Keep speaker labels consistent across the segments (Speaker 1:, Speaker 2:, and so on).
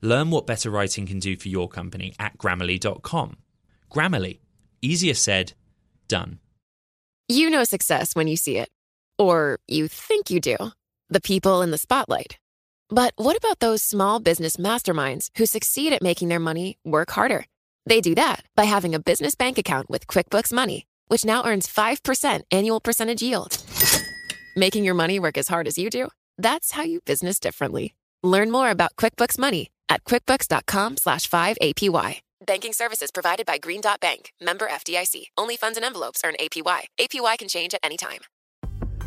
Speaker 1: Learn what better writing can do for your company at grammarly.com. Grammarly, easier said, done.
Speaker 2: You know success when you see it. Or you think you do. The people in the spotlight. But what about those small business masterminds who succeed at making their money work harder? They do that by having a business bank account with QuickBooks Money, which now earns 5% annual percentage yield. Making your money work as hard as you do? That's how you business differently. Learn more about QuickBooks Money at quickbooks.com slash 5APY. Banking services provided by Green Dot Bank, member FDIC. Only funds and envelopes earn APY. APY can change at any time.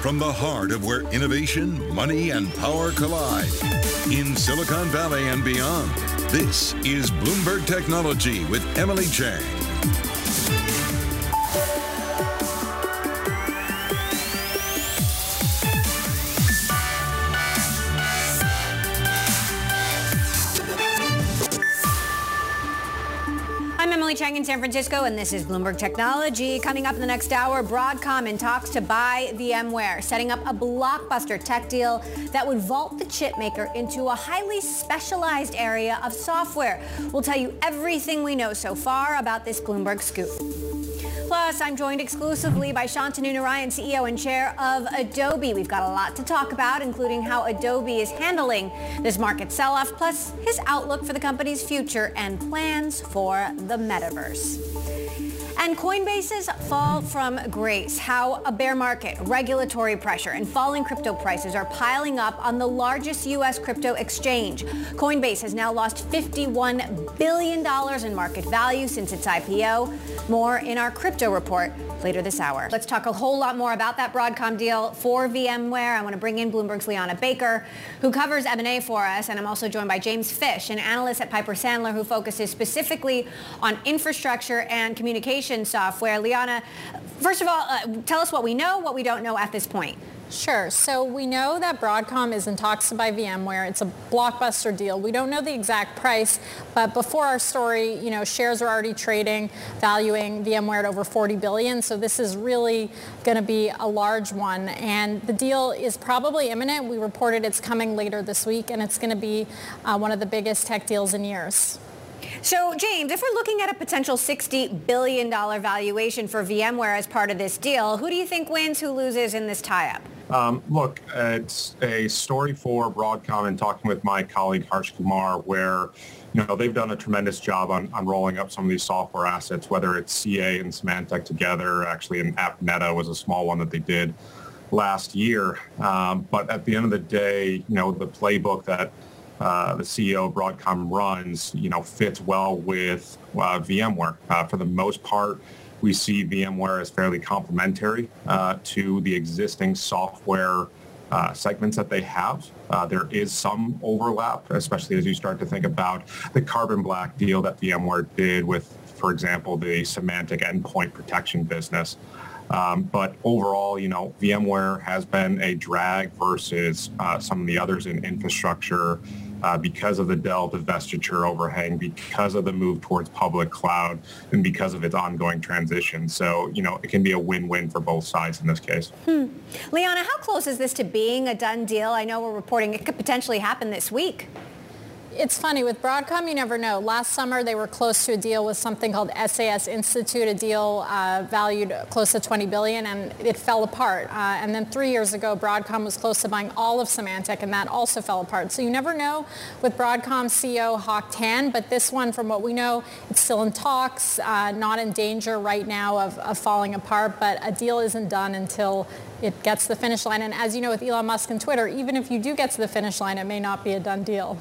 Speaker 3: From the heart of where innovation, money, and power collide in Silicon Valley and beyond, this is Bloomberg Technology with Emily Chang.
Speaker 4: Chang in San Francisco, and this is Bloomberg Technology. Coming up in the next hour, Broadcom in talks to buy VMware, setting up a blockbuster tech deal that would vault the chip maker into a highly specialized area of software. We'll tell you everything we know so far about this Bloomberg scoop. Plus, I'm joined exclusively by Shantanu Narayen, CEO and chair of Adobe. We've got a lot to talk about, including how Adobe is handling this market sell-off, plus his outlook for the company's future and plans for the metaverse. And Coinbase's fall from grace, how a bear market, regulatory pressure, and falling crypto prices are piling up on the largest U.S. crypto exchange. Coinbase has now lost $51 billion in market value since its IPO. More in our crypto report later this hour. Let's talk a whole lot more about that Broadcom deal for VMware. I want to bring in Bloomberg's Liana Baker, who covers M&A for us, and I'm also joined by James Fish, an analyst at Piper Sandler who focuses specifically on infrastructure and communication software. Liana, first of all, uh, tell us what we know, what we don't know at this point.
Speaker 5: Sure. So we know that Broadcom is in talks buy VMware. It's a blockbuster deal. We don't know the exact price, but before our story, you know, shares are already trading, valuing VMware at over 40 billion. So this is really going to be a large one. And the deal is probably imminent. We reported it's coming later this week, and it's going to be uh, one of the biggest tech deals in years.
Speaker 4: So, James, if we're looking at a potential $60 billion valuation for VMware as part of this deal, who do you think wins, who loses in this tie-up?
Speaker 6: Um, look, it's a story for Broadcom and talking with my colleague Harsh Kumar where you know, they've done a tremendous job on, on rolling up some of these software assets, whether it's CA and Symantec together. Actually, an AppNeta was a small one that they did last year. Um, but at the end of the day, you know, the playbook that uh, the CEO of Broadcom runs, you know, fits well with uh, VMware. Uh, for the most part, we see VMware as fairly complementary uh, to the existing software uh, segments that they have. There is some overlap, especially as you start to think about the Carbon Black deal that VMware did with, for example, the Symantec endpoint protection business. Um, but overall, you know, VMware has been a drag versus uh, some of the others in infrastructure uh, because of the Dell divestiture overhang, because of the move towards public cloud, and because of its ongoing transition. So, you know, it can be a win-win for both sides in this case.
Speaker 4: Hmm. Liana, how close is this to being a done deal? I know we're reporting it could potentially happen this week
Speaker 5: it's funny with Broadcom, you never know. Last summer, they were close to a deal with something called SAS Institute, a deal uh, valued close to 20 billion, and it fell apart. Uh, and then three years ago, Broadcom was close to buying all of Symantec, and that also fell apart. So you never know with Broadcom CEO Hock Tan, but this one, from what we know, it's still in talks, uh, not in danger right now of, of falling apart, but a deal isn't done until it gets the finish line. And as you know with Elon Musk and Twitter, even if you do get to the finish line, it may not be a done deal.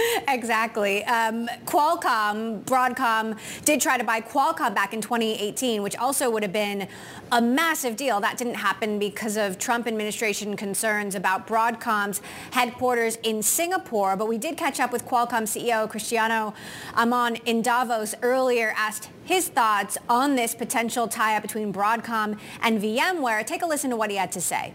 Speaker 4: exactly. Um, Qualcomm, Broadcom did try to buy Qualcomm back in 2018, which also would have been a massive deal. That didn't happen because of Trump administration concerns about Broadcom's headquarters in Singapore. But we did catch up with Qualcomm CEO Cristiano Amon in Davos earlier, asked his thoughts on this potential tie-up between Broadcom and VMware. Take a listen to what he had to say.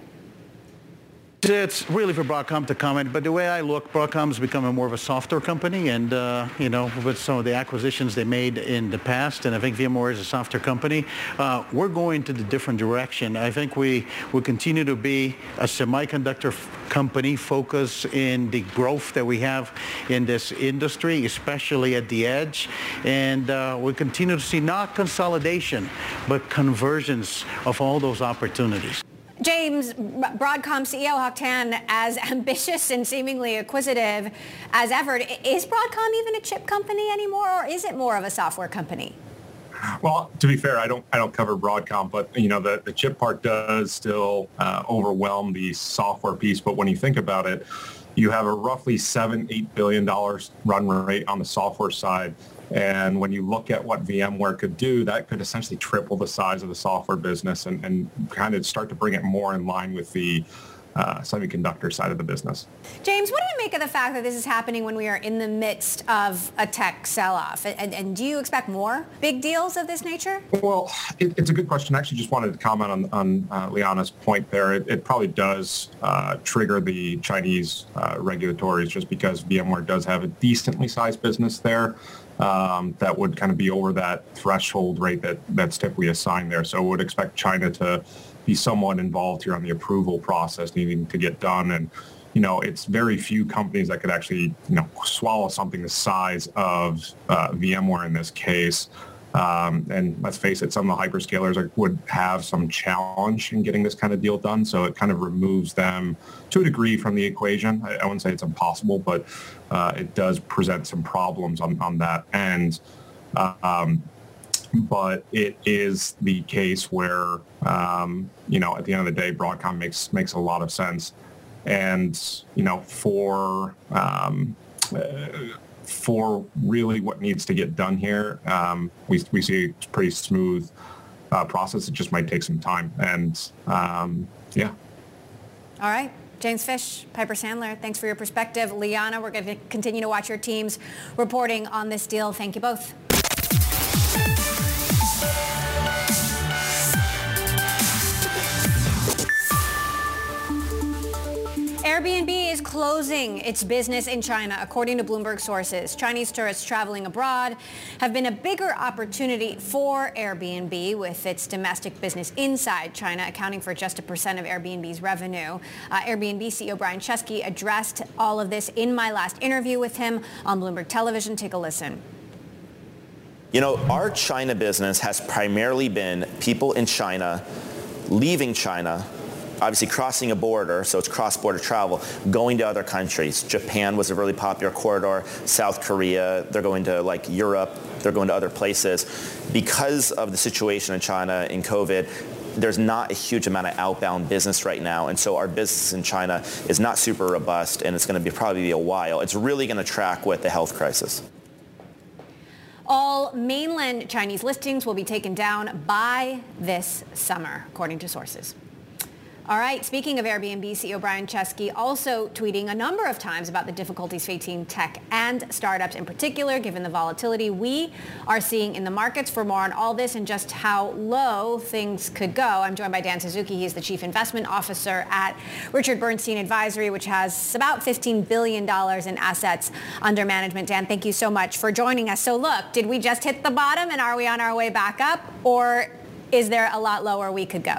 Speaker 7: It's really for Broadcom to comment, but the way I look, Broadcom's becoming more of a software company, and uh, you know, with some of the acquisitions they made in the past, and I think VMware is a software company. Uh, we're going to the different direction. I think we will continue to be a semiconductor company focus in the growth that we have in this industry, especially at the edge, and uh, we continue to see not consolidation, but conversions of all those opportunities.
Speaker 4: James, Broadcom CEO Hock Tan, as ambitious and seemingly acquisitive as ever, is Broadcom even a chip company anymore, or is it more of a software company?
Speaker 6: Well, to be fair, I don't I don't cover Broadcom, but you know the, the chip part does still uh, overwhelm the software piece. But when you think about it, you have a roughly seven eight billion dollars run rate on the software side. And when you look at what VMware could do, that could essentially triple the size of the software business and, and kind of start to bring it more in line with the uh, semiconductor side of the business.
Speaker 4: James, what do you make of the fact that this is happening when we are in the midst of a tech sell-off? And, and do you expect more big deals of this nature?
Speaker 6: Well, it, it's a good question. I actually just wanted to comment on, on uh, Liana's point there. It, it probably does uh, trigger the Chinese uh, regulatories just because VMware does have a decently sized business there um, that would kind of be over that threshold rate that that's typically assigned there. So would expect China to be somewhat involved here on the approval process needing to get done. And, you know, it's very few companies that could actually, you know, swallow something the size of uh, VMware in this case. Um, and let's face it, some of the hyperscalers are, would have some challenge in getting this kind of deal done. So it kind of removes them to a degree from the equation. I, I wouldn't say it's impossible, but uh, it does present some problems on, on that end. Um, but it is the case where, um, you know, at the end of the day, Broadcom makes makes a lot of sense. And, you know, for um, uh, for really what needs to get done here, um, we, we see a pretty smooth uh, process. It just might take some time. And um, yeah.
Speaker 4: All right. James Fish, Piper Sandler, thanks for your perspective. Liana, we're going to continue to watch your teams reporting on this deal. Thank you both. Airbnb is closing its business in China, according to Bloomberg sources. Chinese tourists traveling abroad have been a bigger opportunity for Airbnb, with its domestic business inside China accounting for just a percent of Airbnb's revenue. Uh, Airbnb CEO Brian Chesky addressed all of this in my last interview with him on Bloomberg Television. Take a listen.
Speaker 8: You know, our China business has primarily been people in China leaving China obviously crossing a border, so it's cross-border travel, going to other countries. Japan was a really popular corridor, South Korea, they're going to like Europe, they're going to other places. Because of the situation in China in COVID, there's not a huge amount of outbound business right now, and so our business in China is not super robust, and it's going to be probably be a while. It's really going to track with the health crisis.
Speaker 4: All mainland Chinese listings will be taken down by this summer, according to sources. All right. Speaking of Airbnb, CEO Brian Chesky also tweeting a number of times about the difficulties facing tech and startups in particular, given the volatility we are seeing in the markets. For more on all this and just how low things could go, I'm joined by Dan Suzuki. He's the Chief Investment Officer at Richard Bernstein Advisory, which has about $15 billion in assets under management. Dan, thank you so much for joining us. So look, did we just hit the bottom and are we on our way back up? Or is there a lot lower we could go?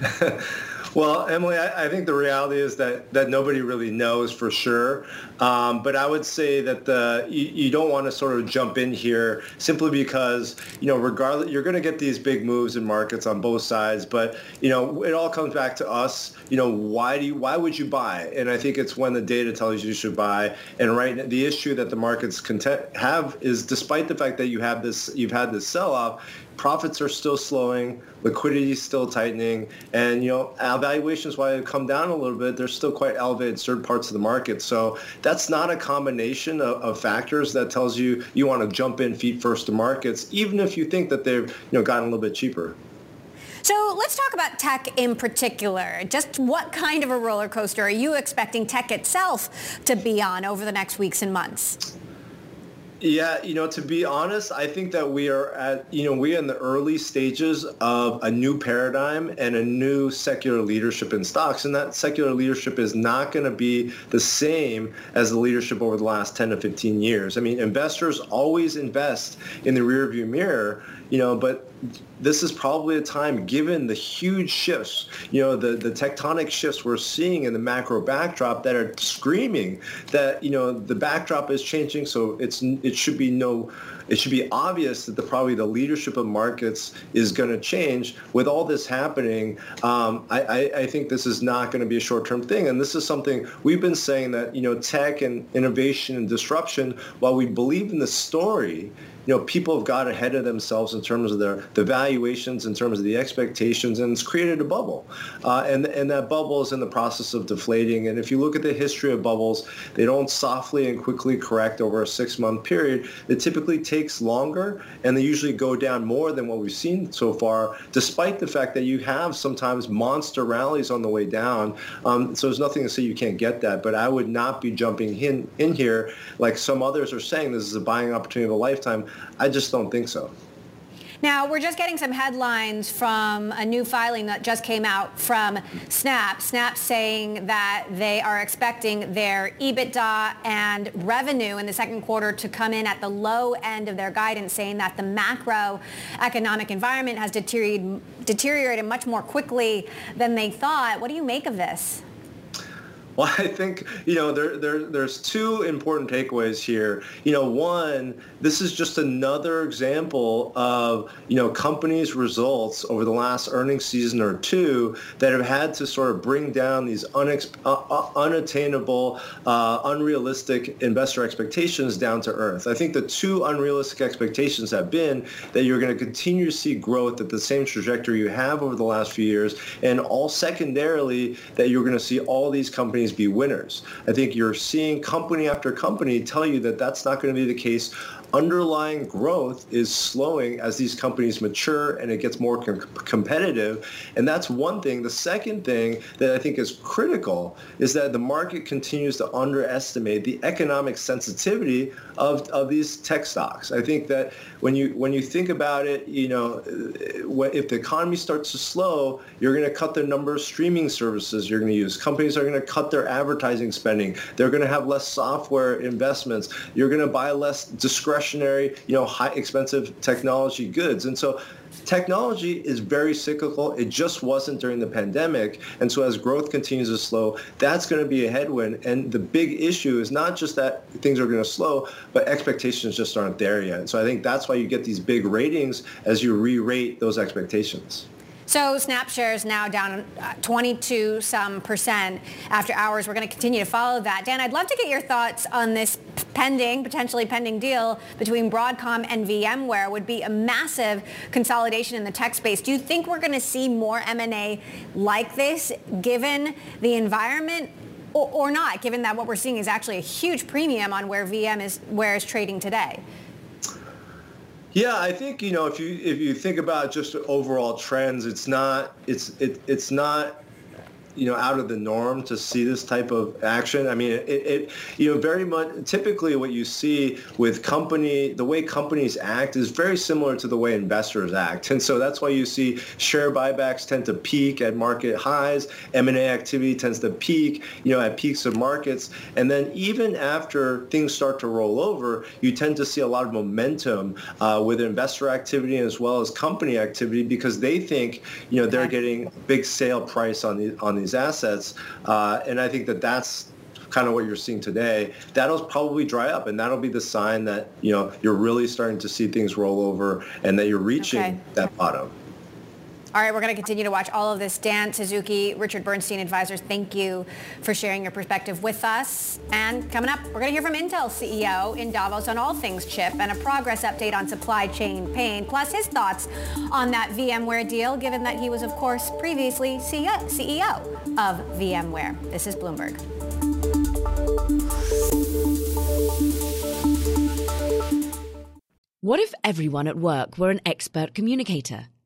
Speaker 9: Well, Emily, I, I, think the reality is that, that nobody really knows for sure. Um, but I would say that the you, you don't want to sort of jump in here simply because you know regardless you're going to get these big moves in markets on both sides. But you know it all comes back to us. You know why do you why would you buy? And I think it's when the data tells you you should buy. And right the issue that the markets content have is despite the fact that you have this you've had this sell off profits are still slowing, liquidity is still tightening, and you know valuations while they've come down a little bit, they're still quite elevated in certain parts of the market. So that's not a combination of, of factors that tells you you want to jump in feet first to markets, even if you think that they've you know gotten a little bit cheaper.
Speaker 4: So let's talk about tech in particular. Just what kind of a roller coaster are you expecting tech itself to be on over the next weeks and months?
Speaker 9: Yeah, you know, to be honest, I think that we are at, you know, we're in the early stages of a new paradigm and a new secular leadership in stocks. And that secular leadership is not going to be the same as the leadership over the last 10 to 15 years. I mean, investors always invest in the rearview mirror, you know, but this is probably a time, given the huge shifts, you know, the, the tectonic shifts we're seeing in the macro backdrop that are screaming that, you know, the backdrop is changing. So it's it should be no, it should be obvious that the probably the leadership of markets is going to change. With all this happening, um, I, I, I think this is not going to be a short-term thing. And this is something we've been saying that, you know, tech and innovation and disruption, while we believe in the story, you know, people have got ahead of themselves in terms of their the valuations, in terms of the expectations, and it's created a bubble. Uh, and and that bubble is in the process of deflating. And if you look at the history of bubbles, they don't softly and quickly correct over a six-month period. It typically takes longer, and they usually go down more than what we've seen so far, despite the fact that you have sometimes monster rallies on the way down. Um, so there's nothing to say you can't get that. But I would not be jumping in in here like some others are saying. This is a buying opportunity of a lifetime. I just don't think so.
Speaker 4: Now, we're just getting some headlines from a new filing that just came out from Snap. Snap saying that they are expecting their EBITDA and revenue in the second quarter to come in at the low end of their guidance, saying that the macroeconomic environment has deteriorated, deteriorated much more quickly than they thought. What do you make of this?
Speaker 9: Well, I think, you know, there, there, there's two important takeaways here. You know, one, this is just another example of, you know, companies' results over the last earnings season or two that have had to sort of bring down these unex- uh, uh, unattainable, uh, unrealistic investor expectations down to earth. I think the two unrealistic expectations have been that you're going to continue to see growth at the same trajectory you have over the last few years, and all secondarily that you're going to see all these companies companies be winners. I think you're seeing company after company tell you that that's not going to be the case underlying growth is slowing as these companies mature and it gets more com- competitive. And that's one thing. The second thing that I think is critical is that the market continues to underestimate the economic sensitivity of, of these tech stocks. I think that when you when you think about it, you know, if the economy starts to slow, you're going to cut the number of streaming services you're going to use. Companies are going to cut their advertising spending. They're going to have less software investments. You're going to buy less discretionary discretionary, you know, high expensive technology goods. And so technology is very cyclical. It just wasn't during the pandemic. And so as growth continues to slow, that's going to be a headwind. And the big issue is not just that things are going to slow, but expectations just aren't there yet. And so I think that's why you get these big ratings as you re-rate those expectations.
Speaker 4: So Snap shares now down uh, 22 some percent after hours. We're going to continue to follow that. Dan, I'd love to get your thoughts on this pending, potentially pending deal between Broadcom and VMware. Would be a massive consolidation in the tech space. Do you think we're going to see more M&A like this given the environment? Or, or not, given that what we're seeing is actually a huge premium on where VM is, where is trading today?
Speaker 9: Yeah, I think you know if you if you think about just overall trends, it's not it's it, it's not you know out of the norm to see this type of action. I mean, it, it, you know very much typically what you see with company the way companies act is very similar to the way investors act, and so that's why you see share buybacks tend to peak at market highs, M and A activity tends to peak, you know, at peaks of markets, and then even after things start to roll over, you tend to see a lot of momentum uh, with investor activity as well as company activity because they think you know they're getting big sale price on the on these assets. Uh, and I think that that's kind of what you're seeing today, that'll probably dry up, and that'll be the sign that you know you're really starting to see things roll over and that you're reaching okay. that bottom.
Speaker 4: All right, we're going to continue to watch all of this. Dan Suzuki, Richard Bernstein Advisors, thank you for sharing your perspective with us. And coming up, we're going to hear from Intel CEO in Davos on all things chip and a progress update on supply chain pain, plus his thoughts on that VMware deal, given that he was, of course, previously CEO of VMware. This is Bloomberg.
Speaker 10: What if everyone at work were an expert communicator?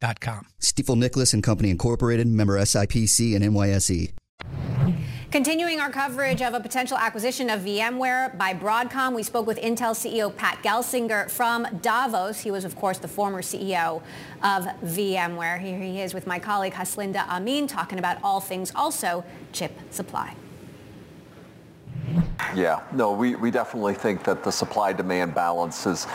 Speaker 11: Stifel.com.
Speaker 12: Stifel Nicolaus and Company Incorporated, member SIPC and NYSE.
Speaker 4: Continuing our coverage of a potential acquisition of VMware by Broadcom, we spoke with Intel CEO Pat Gelsinger from Davos. He was, of course, the former CEO of VMware. Here he is with my colleague Haslinda Amin talking about all things also chip supply.
Speaker 13: Yeah, no, we, we definitely think that the supply-demand balance is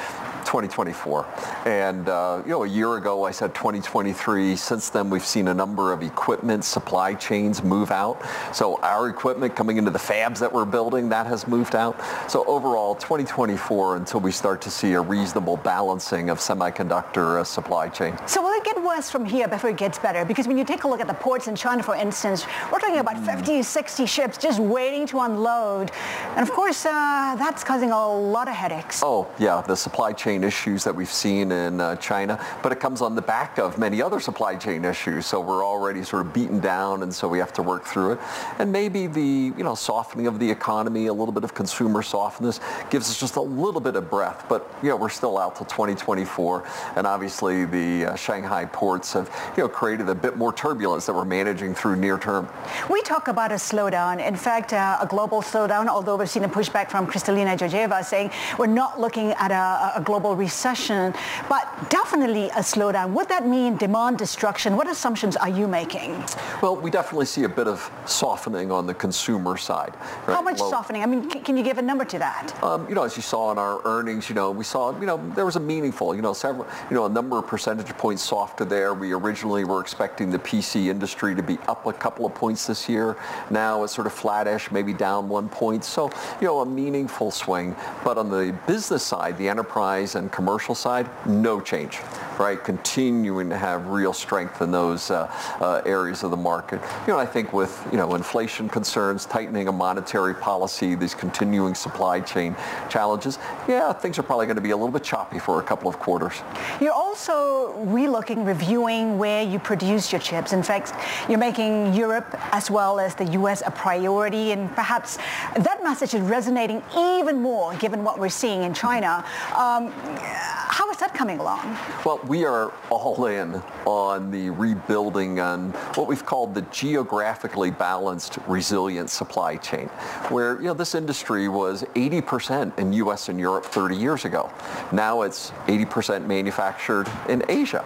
Speaker 13: 2024. And, uh, you know, a year ago I said 2023. Since then we've seen a number of equipment supply chains move out. So our equipment coming into the fabs that we're building, that has moved out. So overall, 2024 until we start to see a reasonable balancing of semiconductor uh, supply chain.
Speaker 14: So will it get worse from here before it gets better? Because when you take a look at the ports in China, for instance, we're talking about 50, 60 ships just waiting to unload. And of course, uh, that's causing a lot of headaches.
Speaker 13: Oh, yeah, the supply chain issues that we've seen in uh, China, but it comes on the back of many other supply chain issues. So we're already sort of beaten down, and so we have to work through it. And maybe the you know softening of the economy, a little bit of consumer softness, gives us just a little bit of breath. But you know we're still out till 2024, and obviously the uh, Shanghai ports have you know created a bit more turbulence that we're managing through near term.
Speaker 14: We talk about a slowdown. In fact, uh, a global slowdown. Although we've seen a pushback from Kristalina Georgieva saying we're not looking at a, a global recession, but definitely a slowdown. Would that mean demand destruction? What assumptions are you making?
Speaker 13: Well, we definitely see a bit of softening on the consumer side.
Speaker 14: Right? How much Low. softening? I mean, can you give a number to that?
Speaker 13: Um, you know, as you saw in our earnings, you know, we saw, you know, there was a meaningful, you know, several, you know, a number of percentage points softer there. We originally were expecting the PC industry to be up a couple of points this year. Now it's sort of flattish, maybe down one point. So, you know, a meaningful swing. But on the business side, the enterprise and commercial side, no change, right? Continuing to have real strength in those uh, uh, areas of the market. You know, I think with, you know, inflation concerns, tightening of monetary policy, these continuing supply chain challenges, yeah, things are probably going to be a little bit choppy for a couple of quarters.
Speaker 14: You're also relooking, reviewing where you produce your chips. In fact, you're making Europe as well as the U.S. a priority, and perhaps that message is resonating even more given what we're seeing in China. Um, is that coming along?
Speaker 13: Well, we are all in on the rebuilding on what we've called the geographically balanced resilient supply chain, where you know this industry was 80% in U.S. and Europe 30 years ago. Now it's 80% manufactured in Asia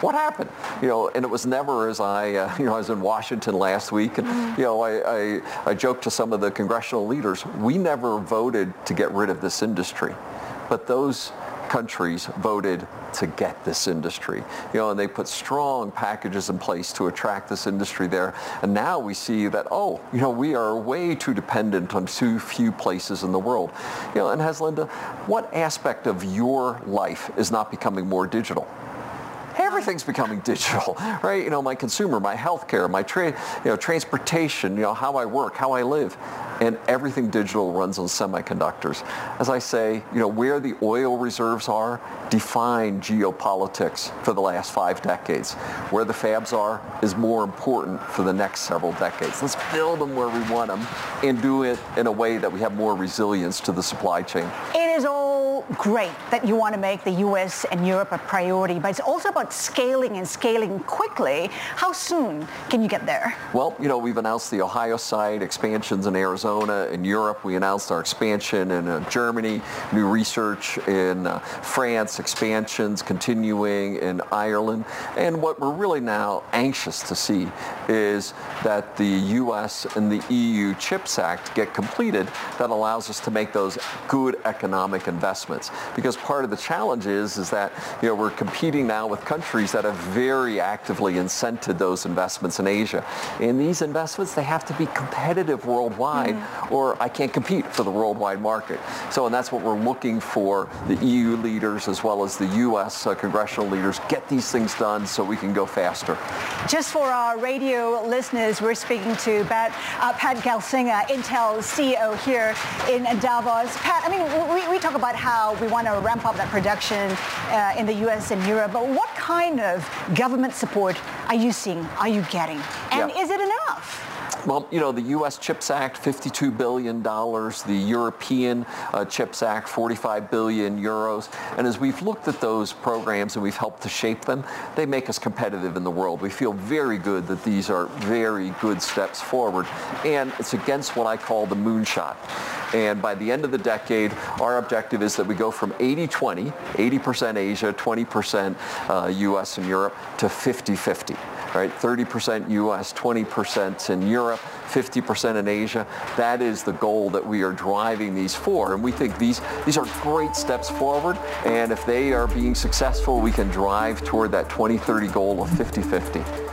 Speaker 13: what happened? You know, and it was never as I, uh, you know, I was in Washington last week, and mm-hmm. you know, I, I, I joked to some of the congressional leaders, we never voted to get rid of this industry, but those countries voted to get this industry. You know, and they put strong packages in place to attract this industry there. And now we see that, oh, you know, we are way too dependent on too few places in the world. You know, and Linda, what aspect of your life is not becoming more digital? everything's becoming digital, right? You know, my consumer, my healthcare, my trade, you know, transportation, you know, how I work, how I live and everything digital runs on semiconductors. As I say, you know, where the oil reserves are define geopolitics for the last five decades. Where the fabs are is more important for the next several decades. Let's build them where we want them and do it in a way that we have more resilience to the supply chain.
Speaker 14: It is all great that you want to make the U.S. and Europe a priority, but it's also about scaling and scaling quickly. How soon can you get there?
Speaker 13: Well, you know, we've announced the Ohio site, expansions in Arizona, Arizona. In Europe, we announced our expansion in uh, Germany, new research in uh, France, expansions continuing in Ireland. And what we're really now anxious to see is that the U.S. and the EU CHIPS Act get completed that allows us to make those good economic investments. Because part of the challenge is, is that you know, we're competing now with countries that have very actively incented those investments in Asia. And these investments, they have to be competitive worldwide or I can't compete for the worldwide market. So, and that's what we're looking for the EU leaders as well as the U.S. Uh, congressional leaders get these things done so we can go faster.
Speaker 14: Just for our radio listeners, we're speaking to Pat, uh, Pat Gelsinger, Intel CEO here in Davos. Pat, I mean, we, we talk about how we want to ramp up that production uh, in the U.S. and Europe, but what kind of government support are you seeing, are you getting? And yeah. is it enough?
Speaker 13: Well, you know, the U.S. CHIPS Act, $52 billion. The European uh, CHIPS Act, 45 billion euros. And as we've looked at those programs and we've helped to shape them, they make us competitive in the world. We feel very good that these are very good steps forward. And it's against what I call the moonshot. And by the end of the decade, our objective is that we go from 80-20, 80% Asia, 20% uh, U.S. and Europe, to 50-50 right? 30% US, 20% in Europe, 50% in Asia. That is the goal that we are driving these for. And we think these, these are great steps forward. And if they are being successful, we can drive toward that 2030 goal of 50-50.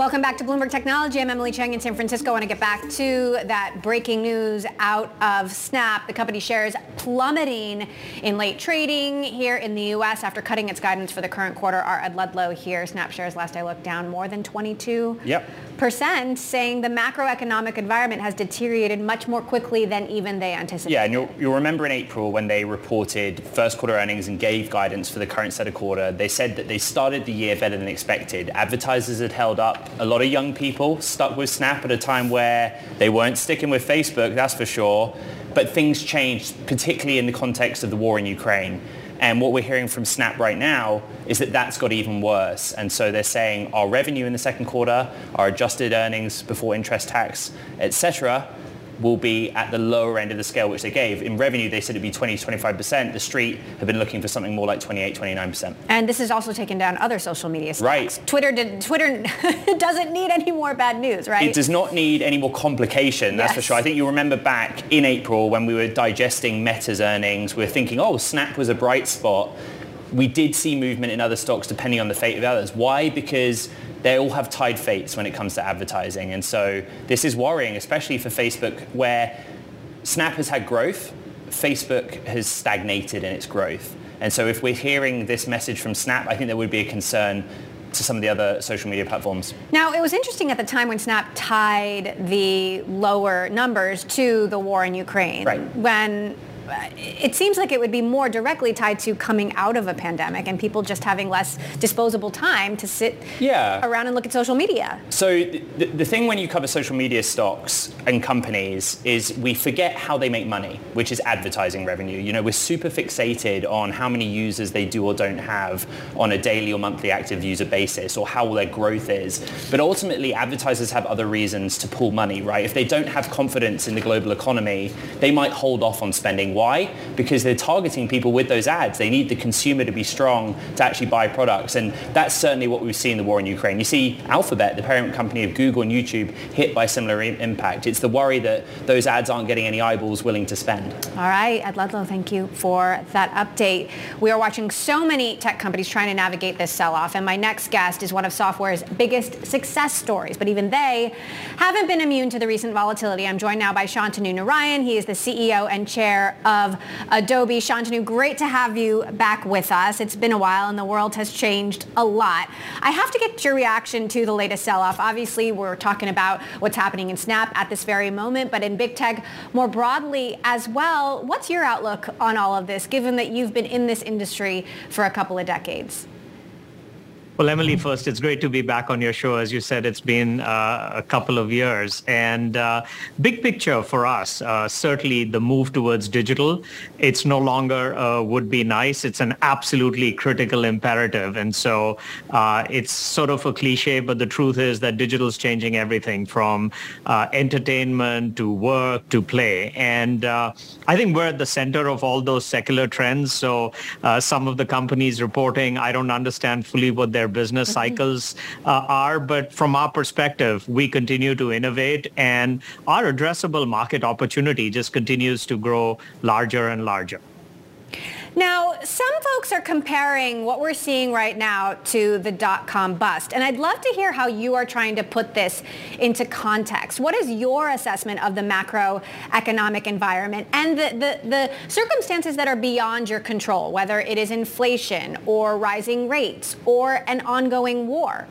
Speaker 4: Welcome back to Bloomberg Technology. I'm Emily Chang in San Francisco. I want to get back to that breaking news out of Snap. The company shares plummeting in late trading here in the U.S. after cutting its guidance for the current quarter. Our Ed Ludlow here. Snap shares last I looked down more than 22
Speaker 1: yep.
Speaker 4: percent, saying the macroeconomic environment has deteriorated much more quickly than even they anticipated.
Speaker 1: Yeah, and you'll, you'll remember in April when they reported first quarter earnings and gave guidance for the current set of quarter, they said that they started the year better than expected. Advertisers had held up a lot of young people stuck with Snap at a time where they weren't sticking with Facebook, that's for sure. But things changed, particularly in the context of the war in Ukraine. And what we're hearing from Snap right now is that that's got even worse. And so they're saying our revenue in the second quarter, our adjusted earnings before interest tax, etc., will be at the lower end of the scale which they gave. In revenue, they said it'd be 20 to 25%. The street have been looking for something more like 28, 29%.
Speaker 4: And this has also taken down other social media stocks.
Speaker 1: Right.
Speaker 4: Twitter did, Twitter doesn't need any more bad news, right?
Speaker 1: It does not need any more complication, that's yes. for sure. I think you remember back in April when we were digesting Meta's earnings, we were thinking, oh, Snap was a bright spot. We did see movement in other stocks depending on the fate of others. Why? Because they all have tied fates when it comes to advertising. And so this is worrying, especially for Facebook, where Snap has had growth, Facebook has stagnated in its growth. And so if we're hearing this message from Snap, I think there would be a concern to some of the other social media platforms.
Speaker 4: Now, it was interesting at the time when Snap tied the lower numbers to the war in Ukraine.
Speaker 1: Right.
Speaker 4: When Uh, it seems like it would be more directly tied to coming out of a pandemic and people just having less disposable time to sit
Speaker 15: yeah.
Speaker 4: around and look at social media.
Speaker 15: So the, the thing when you cover social media stocks and companies is we forget how they make money, which is advertising revenue. You know, we're super fixated on how many users they do or don't have on a daily or monthly active user basis or how their growth is. But ultimately, advertisers have other reasons to pull money, right? If they don't have confidence in the global economy, they might hold off on spending. Why? Because they're targeting people with those ads. They need the consumer to be strong to actually buy products. And that's certainly what we've seen in the war in Ukraine. You see Alphabet, the parent company of Google and YouTube, hit by similar impact. It's the worry that those ads aren't getting any eyeballs willing to spend.
Speaker 4: All right, Ed Ludlow, thank you for that update. We are watching so many tech companies trying to navigate this sell-off, and my next guest is one of software's biggest success stories, but even they haven't been immune to the recent volatility. I'm joined now by Shantanu Narayen. He is the CEO and chair of Adobe. Shantanu, great to have you back with us. It's been a while and the world has changed a lot. I have to get your reaction to the latest sell-off. Obviously, we're talking about what's happening in Snap at this very moment, but in big tech more broadly as well. What's your outlook on all of this, given that you've been in this industry for a couple of decades?
Speaker 16: Well, Emily, first, it's great to be back on your show. As you said, it's been uh, a couple of years. And uh, big picture for us, uh, certainly the move towards digital, it's no longer uh, would be nice. It's an absolutely critical imperative. And so uh, it's sort of a cliche, but the truth is that digital is changing everything from uh, entertainment to work to play. And I think we're at the center of all those secular trends. So some of the companies reporting, I don't understand fully what they're business mm-hmm. cycles uh, are. But from our perspective, we continue to innovate and our addressable market opportunity just continues to grow larger and larger.
Speaker 4: Now, some folks are comparing what we're seeing right now to the dot-com bust. And I'd love to hear how you are trying to put this into context. What is your assessment of the macroeconomic environment and the, the, the circumstances that are beyond your control, whether it is inflation or rising rates or an ongoing war?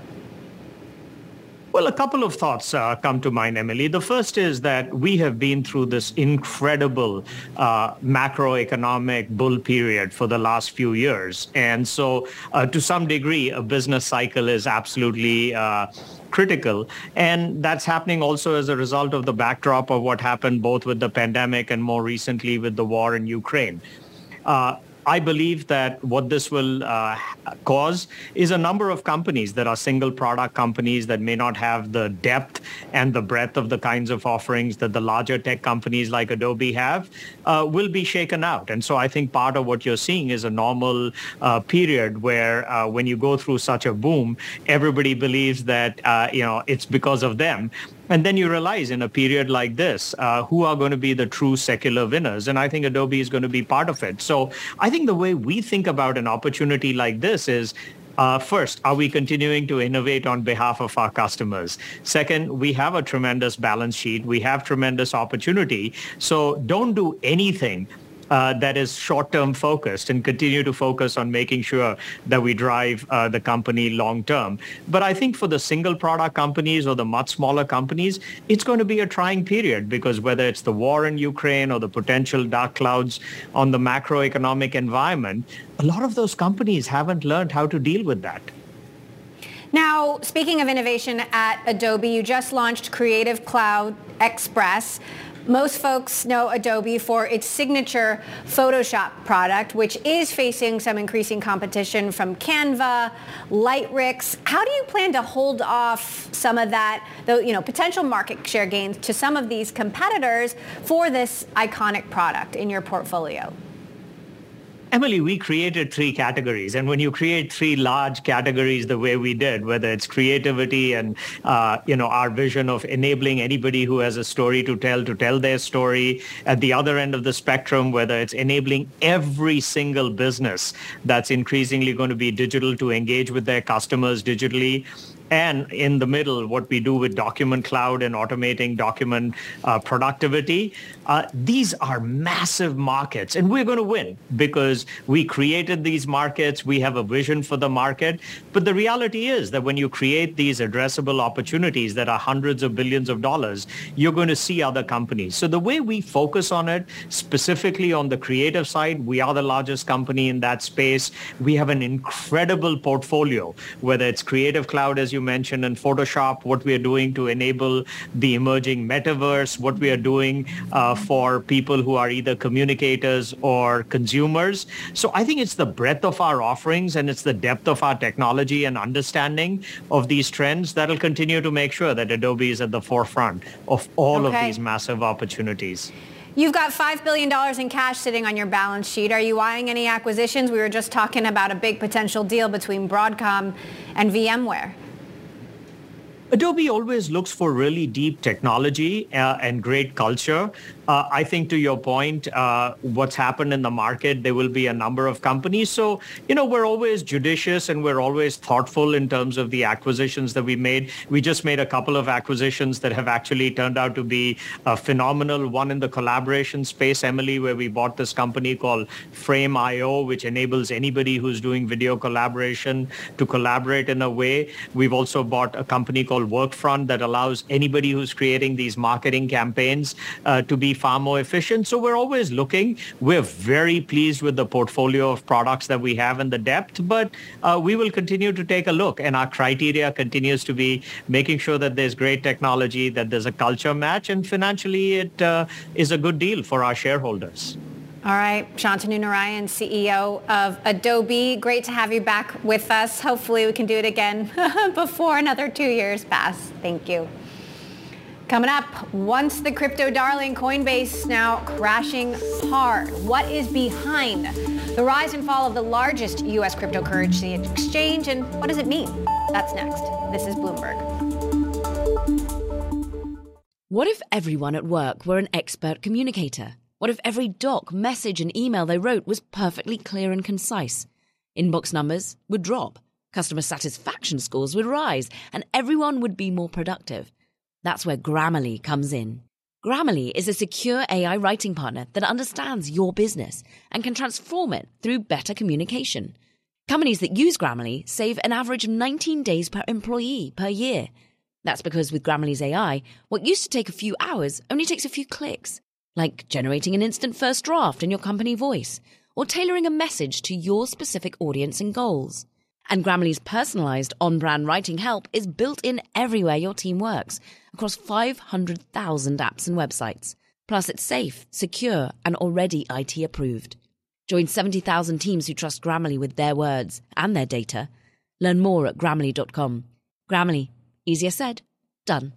Speaker 16: Well, a couple of thoughts uh, come to mind, Emily. The first is that we have been through this incredible uh, macroeconomic bull period for the last few years. And so uh, to some degree, a business cycle is absolutely uh, critical. And that's happening also as a result of the backdrop of what happened both with the pandemic and more recently with the war in Ukraine. Uh, I believe that what this will uh, cause is a number of companies that are single product companies that may not have the depth and the breadth of the kinds of offerings that the larger tech companies like Adobe have uh, will be shaken out. And so I think part of what you're seeing is a normal uh, period where uh, when you go through such a boom, everybody believes that, uh, you know, it's because of them. And then you realize in a period like this, uh, who are going to be the true secular winners? And I think Adobe is going to be part of it. So I think the way we think about an opportunity like this is uh, first, are we continuing to innovate on behalf of our customers? Second, we have a tremendous balance sheet. We have tremendous opportunity. So don't do anything uh, that is short-term focused and continue to focus on making sure that we drive uh, the company long-term. But I think for the single product companies or the much smaller companies, it's going to be a trying period because whether it's the war in Ukraine or the potential dark clouds on the macroeconomic environment, a lot of those companies haven't learned how to deal with that.
Speaker 4: Now, speaking of innovation at Adobe, you just launched Creative Cloud Express. Most folks know Adobe for its signature Photoshop product, which is facing some increasing competition from Canva, Lightricks. How do you plan to hold off some of that, the, you know, potential market share gains to some of these competitors for this iconic product in your portfolio?
Speaker 16: Emily, we created three categories. And when you create three large categories the way we did, whether it's creativity and, uh, you know, our vision of enabling anybody who has a story to tell to tell their story, at the other end of the spectrum, whether it's enabling every single business that's increasingly going to be digital to engage with their customers digitally, and in the middle, what we do with Document Cloud and automating document uh, productivity. Uh, these are massive markets, and we're going to win because we created these markets. We have a vision for the market. But the reality is that when you create these addressable opportunities that are hundreds of billions of dollars, you're going to see other companies. So the way we focus on it, specifically on the creative side, we are the largest company in that space. We have an incredible portfolio, whether it's Creative Cloud, as you mentioned, and Photoshop, what we are doing to enable the emerging metaverse, what we are doing uh, for people who are either communicators or consumers. So I think it's the breadth of our offerings and it's the depth of our technology and understanding of these trends that'll continue to make sure that Adobe is at the forefront of all okay. of these massive opportunities.
Speaker 4: You've got $5 billion in cash sitting on your balance sheet. Are you eyeing any acquisitions? We were just talking about a big potential deal between Broadcom and VMware.
Speaker 16: Adobe always looks for really deep technology uh, and great culture. Uh, I think to your point, uh, what's happened in the market, there will be a number of companies. So, you know, we're always judicious and we're always thoughtful in terms of the acquisitions that we made. We just made a couple of acquisitions that have actually turned out to be uh, phenomenal. One in the collaboration space, Emily, where we bought this company called Frame.io, which enables anybody who's doing video collaboration to collaborate in a way. We've also bought a company called Workfront that allows anybody who's creating these marketing campaigns uh, to be far more efficient. So we're always looking. We're very pleased with the portfolio of products that we have and the depth, but uh, we will continue to take a look. And our criteria continues to be making sure that there's great technology, that there's a culture match, and financially it uh, is a good deal for our shareholders.
Speaker 4: All right, Shantanu Narayen, CEO of Adobe. Great to have you back with us. Hopefully we can do it again before another two years pass. Thank you. Coming up, once the crypto darling Coinbase now crashing hard. What is behind the rise and fall of the largest U.S. cryptocurrency exchange and what does it mean? That's next. This is Bloomberg.
Speaker 10: What if everyone at work were an expert communicator? What if every doc, message, and email they wrote was perfectly clear and concise? Inbox numbers would drop, customer satisfaction scores would rise, and everyone would be more productive. That's where Grammarly comes in. Grammarly is a secure AI writing partner that understands your business and can transform it through better communication. Companies that use Grammarly save an average of 19 days per employee per year. That's because with Grammarly's AI, what used to take a few hours only takes a few clicks, like generating an instant first draft in your company voice or tailoring a message to your specific audience and goals. And Grammarly's personalized on brand writing help is built in everywhere your team works across 500,000 apps and websites. Plus, it's safe, secure, and already IT approved. Join 70,000 teams who trust Grammarly with their words and their data. Learn more at grammarly.com. Grammarly, easier said, done.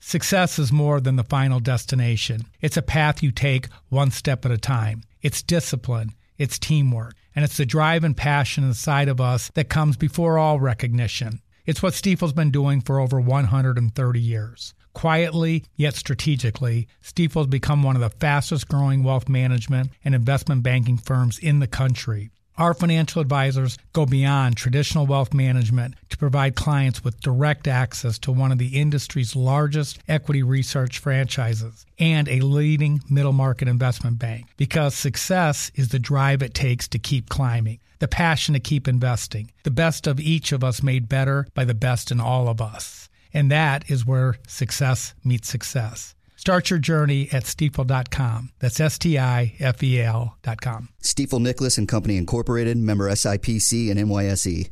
Speaker 11: Success is more than the final destination. It's a path you take one step at a time. It's discipline, it's teamwork, and it's the drive and passion inside of us that comes before all recognition. It's what Stifel's been doing for over 130 years. Quietly, yet strategically, Stifel's become one of the fastest growing wealth management and investment banking firms in the country. Our financial advisors go beyond traditional wealth management to provide clients with direct access to one of the industry's largest equity research franchises and a leading middle market investment bank because success is the drive it takes to keep climbing, the passion to keep investing, the best of each of us made better by the best in all of us. And that is where success meets success. Start your journey at stifel.com. That's S T I F E L.com.
Speaker 12: Stifel Nicolaus and Company Incorporated, member SIPC and NYSE.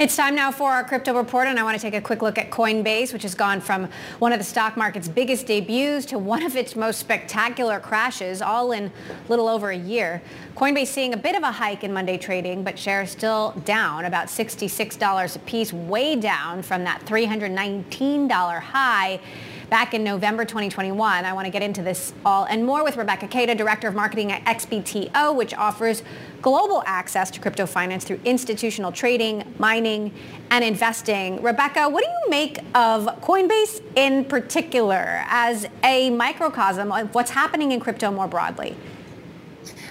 Speaker 4: It's time now for our crypto report, and I want to take a quick look at Coinbase, which has gone from one of the stock market's biggest debuts to one of its most spectacular crashes, all in little over a year. Coinbase seeing a bit of a hike in Monday trading, but shares still down about $66 a piece, way down from that $319 high. Back in November 2021. I want to get into this all and more with Rebecca Kayda, Director of Marketing at XBTO, which offers global access to crypto finance through institutional trading, mining, and investing. Rebecca, what do you make of Coinbase in particular as a microcosm of what's happening in crypto more broadly?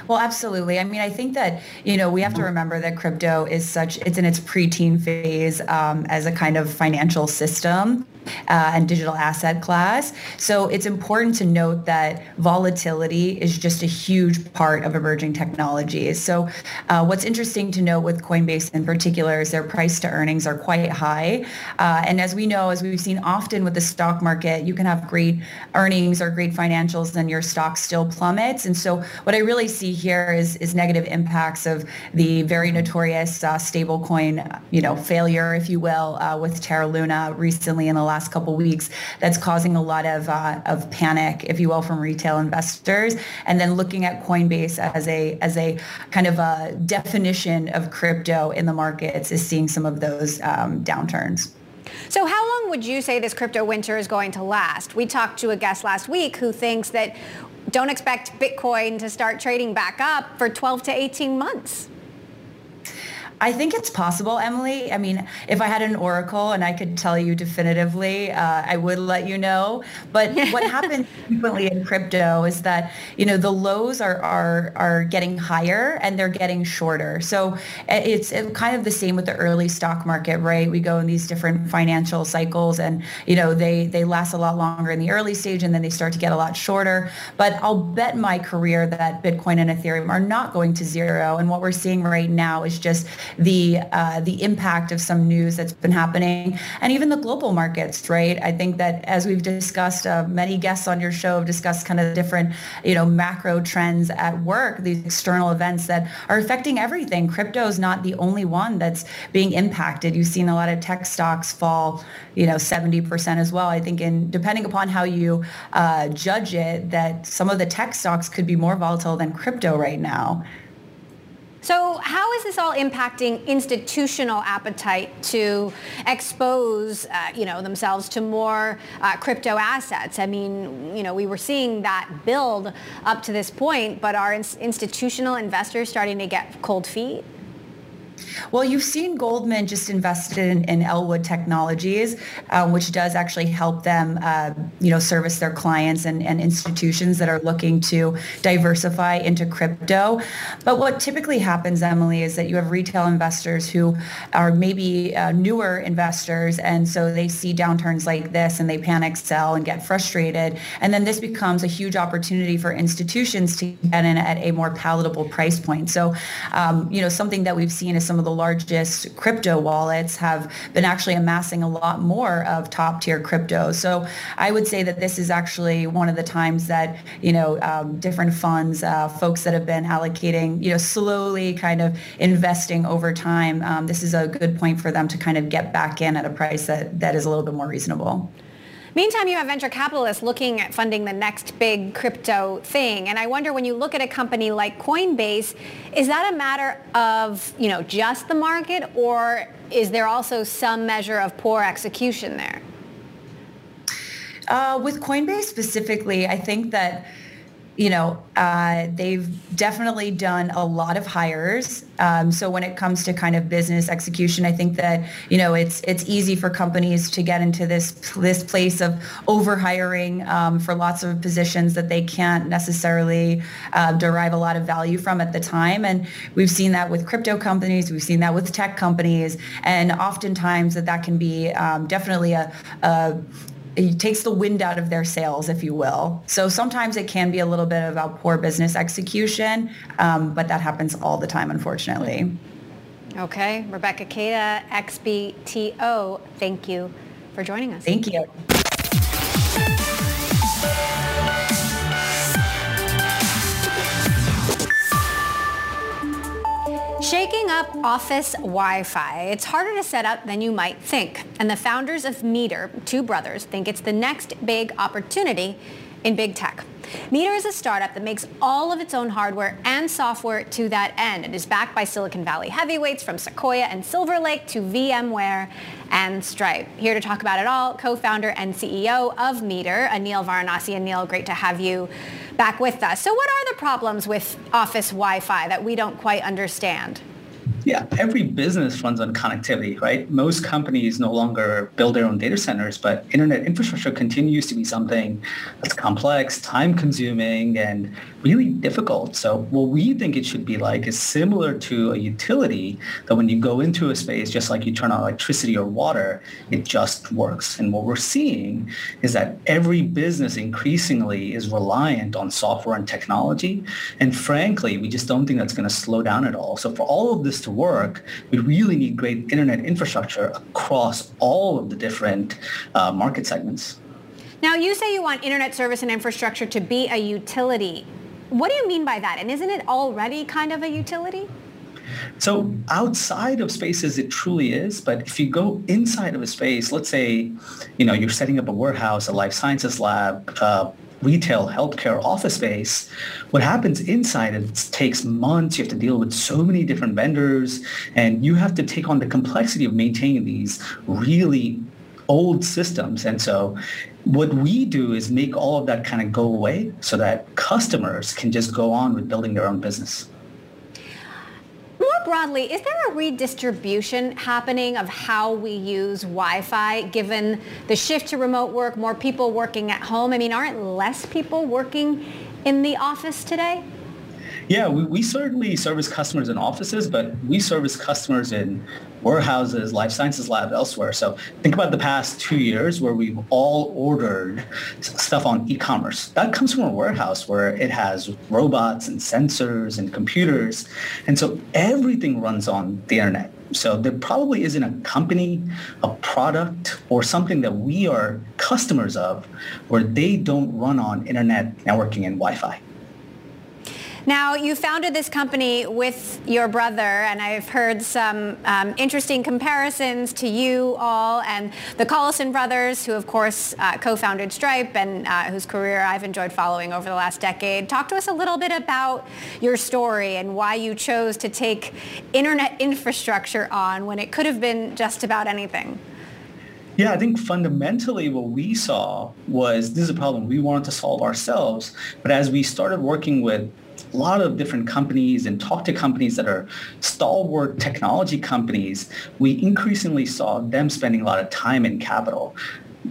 Speaker 17: Well, absolutely. I mean, I think that, you know, we have to remember that crypto is such, it's in its preteen phase um, as a kind of financial system uh, and digital asset class. So it's important to note that volatility is just a huge part of emerging technologies. So uh, what's interesting to note with Coinbase in particular is their price to earnings are quite high. Uh, and as we know, as we've seen often with the stock market, you can have great earnings or great financials and your stock still plummets. And so what I really see here is, is negative impacts of the very notorious uh, stablecoin, you know, failure, if you will, uh, with Terra Luna recently in the last couple weeks that's causing a lot of, uh, of panic, if you will, from retail investors. And then looking at Coinbase as a, as a kind of a definition of crypto in the markets is seeing some of those um, downturns.
Speaker 4: So how long would you say this crypto winter is going to last? We talked to a guest last week who thinks that don't expect Bitcoin to start trading back up for 12 to 18 months.
Speaker 17: I think it's possible, Emily. I mean, if I had an oracle and I could tell you definitively, uh, I would let you know. But what happens frequently in crypto is that you know the lows are are are getting higher and they're getting shorter. So uh, it's kind of the same with the early stock market, right? We go in these different financial cycles, and you know they they last a lot longer in the early stage, and then they start to get a lot shorter. But I'll bet my career that Bitcoin and Ethereum are not going to zero. And what we're seeing right now is just the uh, the impact of some news that's been happening, and even the global markets, right? I think that as we've discussed, uh, many guests on your show have discussed kind of different, you know, macro trends at work, these external events that are affecting everything. Crypto is not the only one that's being impacted. You've seen a lot of tech stocks fall, you know, 70% as well. I think in depending upon how you uh, judge it, that some of the tech stocks could be more volatile than crypto right now.
Speaker 4: So how is this all impacting institutional appetite to expose, uh, you know, themselves to more uh, crypto assets? I mean, you know, we were seeing that build up to this point, but are institutional investors starting to get cold feet?
Speaker 17: Well, you've seen Goldman just invested in, in Elwood Technologies, um, which does actually help them, uh, you know, service their clients and, and institutions that are looking to diversify into crypto. But what typically happens, Emily, is that you have retail investors who are maybe uh, newer investors, and so they see downturns like this and they panic sell and get frustrated, and then this becomes a huge opportunity for institutions to get in at a more palatable price point. So, um, you know, something that we've seen is some of the largest crypto wallets have been actually amassing a lot more of top tier crypto. So I would say that this is actually one of the times that, you know, um, different funds, uh, folks that have been allocating, you know, slowly kind of investing over time, um, this is a good point for them to kind of get back in at a price that, that is a little bit more reasonable.
Speaker 4: Meantime, you have venture capitalists looking at funding the next big crypto thing. And I wonder when you look at a company like Coinbase, is that a matter of, you know, just the market or is there also some measure of poor execution there?
Speaker 17: Uh, with Coinbase specifically, I think that you know, uh, they've definitely done a lot of hires. Um, so when it comes to kind of business execution, I think that you know it's it's easy for companies to get into this this place of overhiring um, for lots of positions that they can't necessarily uh, derive a lot of value from at the time. And we've seen that with crypto companies, we've seen that with tech companies, and oftentimes that that can be um, definitely a, a it takes the wind out of their sails, if you will. So sometimes it can be a little bit about poor business execution, um, but that happens all the time, unfortunately.
Speaker 4: Okay, Rebecca Kayda, XBTO, thank you for joining us.
Speaker 17: Thank you.
Speaker 4: Shaking up office Wi-Fi. It's harder to set up than you might think. And the founders of Meter, two brothers, think it's the next big opportunity in big tech. Meter is a startup that makes all of its own hardware and software to that end. It is backed by Silicon Valley heavyweights from Sequoia and Silver Lake to VMware and Stripe. Here to talk about it all, co-founder and CEO of Meter, Anil Varanasi. Anil, great to have you back with us. So what are the problems with Office Wi-Fi that we don't quite understand?
Speaker 18: Yeah, every business runs on connectivity, right? Most companies no longer build their own data centers, but internet infrastructure continues to be something that's complex, time consuming, and really difficult. So what we think it should be like is similar to a utility that when you go into a space, just like you turn on electricity or water, it just works. And what we're seeing is that every business increasingly is reliant on software and technology. And frankly, we just don't think that's going to slow down at all. So for all of this to work, we really need great internet infrastructure across all of the different uh, market segments.
Speaker 4: Now, you say you want internet service and infrastructure to be a utility. What do you mean by that? And isn't it already kind of a utility?
Speaker 18: So outside of spaces, it truly is. But if you go inside of a space, let's say, you know, you're setting up a warehouse, a life sciences lab, uh, retail, healthcare, office space, what happens inside it takes months. You have to deal with so many different vendors, and you have to take on the complexity of maintaining these really old systems. And so what we do is make all of that kind of go away so that customers can just go on with building their own business
Speaker 4: broadly, is there a redistribution happening of how we use Wi-Fi given the shift to remote work, more people working at home? I mean, aren't less people working in the office today?
Speaker 18: Yeah, we, we certainly service customers in offices, but we service customers in warehouses, life sciences labs, elsewhere. So think about the past two years where we've all ordered stuff on e-commerce. That comes from a warehouse where it has robots and sensors and computers. And so everything runs on the internet. So there probably isn't a company, a product, or something that we are customers of where they don't run on internet networking and Wi-Fi.
Speaker 4: Now, you founded this company with your brother, and I've heard some um, interesting comparisons to you all and the Collison brothers, who of course uh, co-founded Stripe and uh, whose career I've enjoyed following over the last decade. Talk to us a little bit about your story and why you chose to take internet infrastructure on when it could have been just about anything.
Speaker 18: Yeah, I think fundamentally what we saw was this is a problem we wanted to solve ourselves. But as we started working with a lot of different companies and talk to companies that are stalwart technology companies, we increasingly saw them spending a lot of time and capital.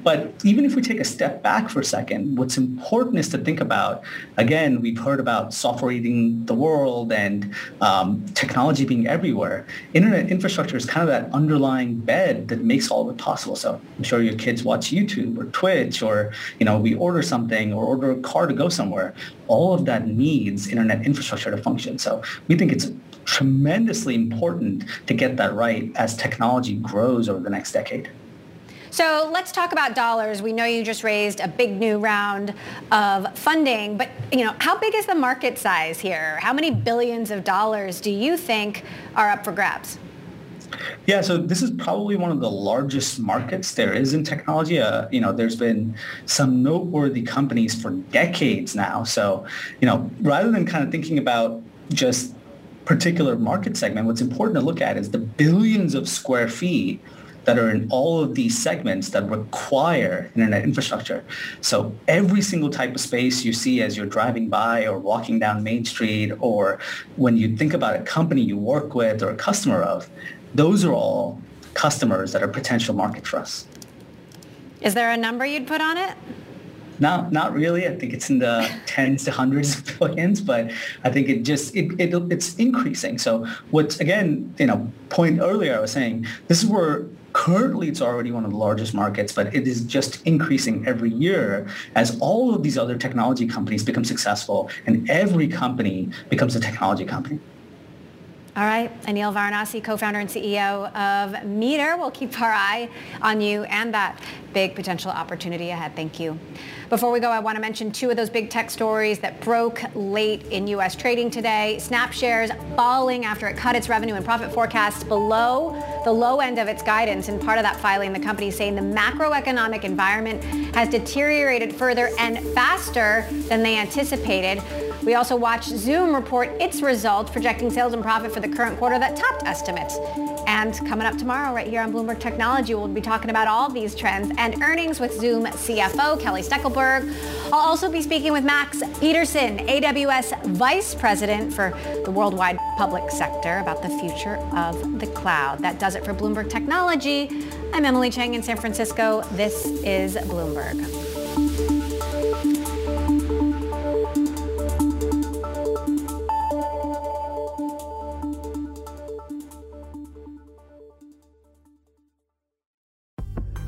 Speaker 18: But even if we take a step back for a second, what's important is to think about, again, we've heard about software eating the world and um, technology being everywhere. Internet infrastructure is kind of that underlying bed that makes all of it possible. So I'm sure your kids watch YouTube or Twitch or, you know, we order something or order a car to go somewhere. All of that needs internet infrastructure to function. So we think it's tremendously important to get that right as technology grows over the next decade.
Speaker 4: So let's talk about dollars. We know you just raised a big new round of funding, but you know, how big is the market size here? How many billions of dollars do you think are up for grabs?
Speaker 18: Yeah, so this is probably one of the largest markets there is in technology. Uh, you know, there's been some noteworthy companies for decades now. So, you know, rather than kind of thinking about just particular market segment, what's important to look at is the billions of square feet that are in all of these segments that require internet infrastructure. So every single type of space you see as you're driving by or walking down Main Street or when you think about a company you work with or a customer of, those are all customers that are potential market for us.
Speaker 4: Is there a number you'd put on it?
Speaker 18: Not, not really. I think it's in the tens to hundreds of billions, but I think it just it, it it's increasing. So what's again, you know, point earlier I was saying this is where Currently, it's already one of the largest markets, but it is just increasing every year as all of these other technology companies become successful and every company becomes a technology company.
Speaker 4: All right, Anil Varanasi, co-founder and CEO of Meter. We'll keep our eye on you and that big potential opportunity ahead. Thank you. Before we go, I want to mention two of those big tech stories that broke late in U.S. trading today. Snap shares falling after it cut its revenue and profit forecasts below the low end of its guidance. And part of that filing, the company saying the macroeconomic environment has deteriorated further and faster than they anticipated. We also watched Zoom report its results, projecting sales and profit for the current quarter that topped estimates. And coming up tomorrow, right here on Bloomberg Technology, we'll be talking about all these trends and earnings with Zoom CFO Kelly Steckelberg. I'll also be speaking with Max Peterson, AWS Vice President for the worldwide public sector, about the future of the cloud. That does it for Bloomberg Technology. I'm Emily Chang in San Francisco. This is Bloomberg.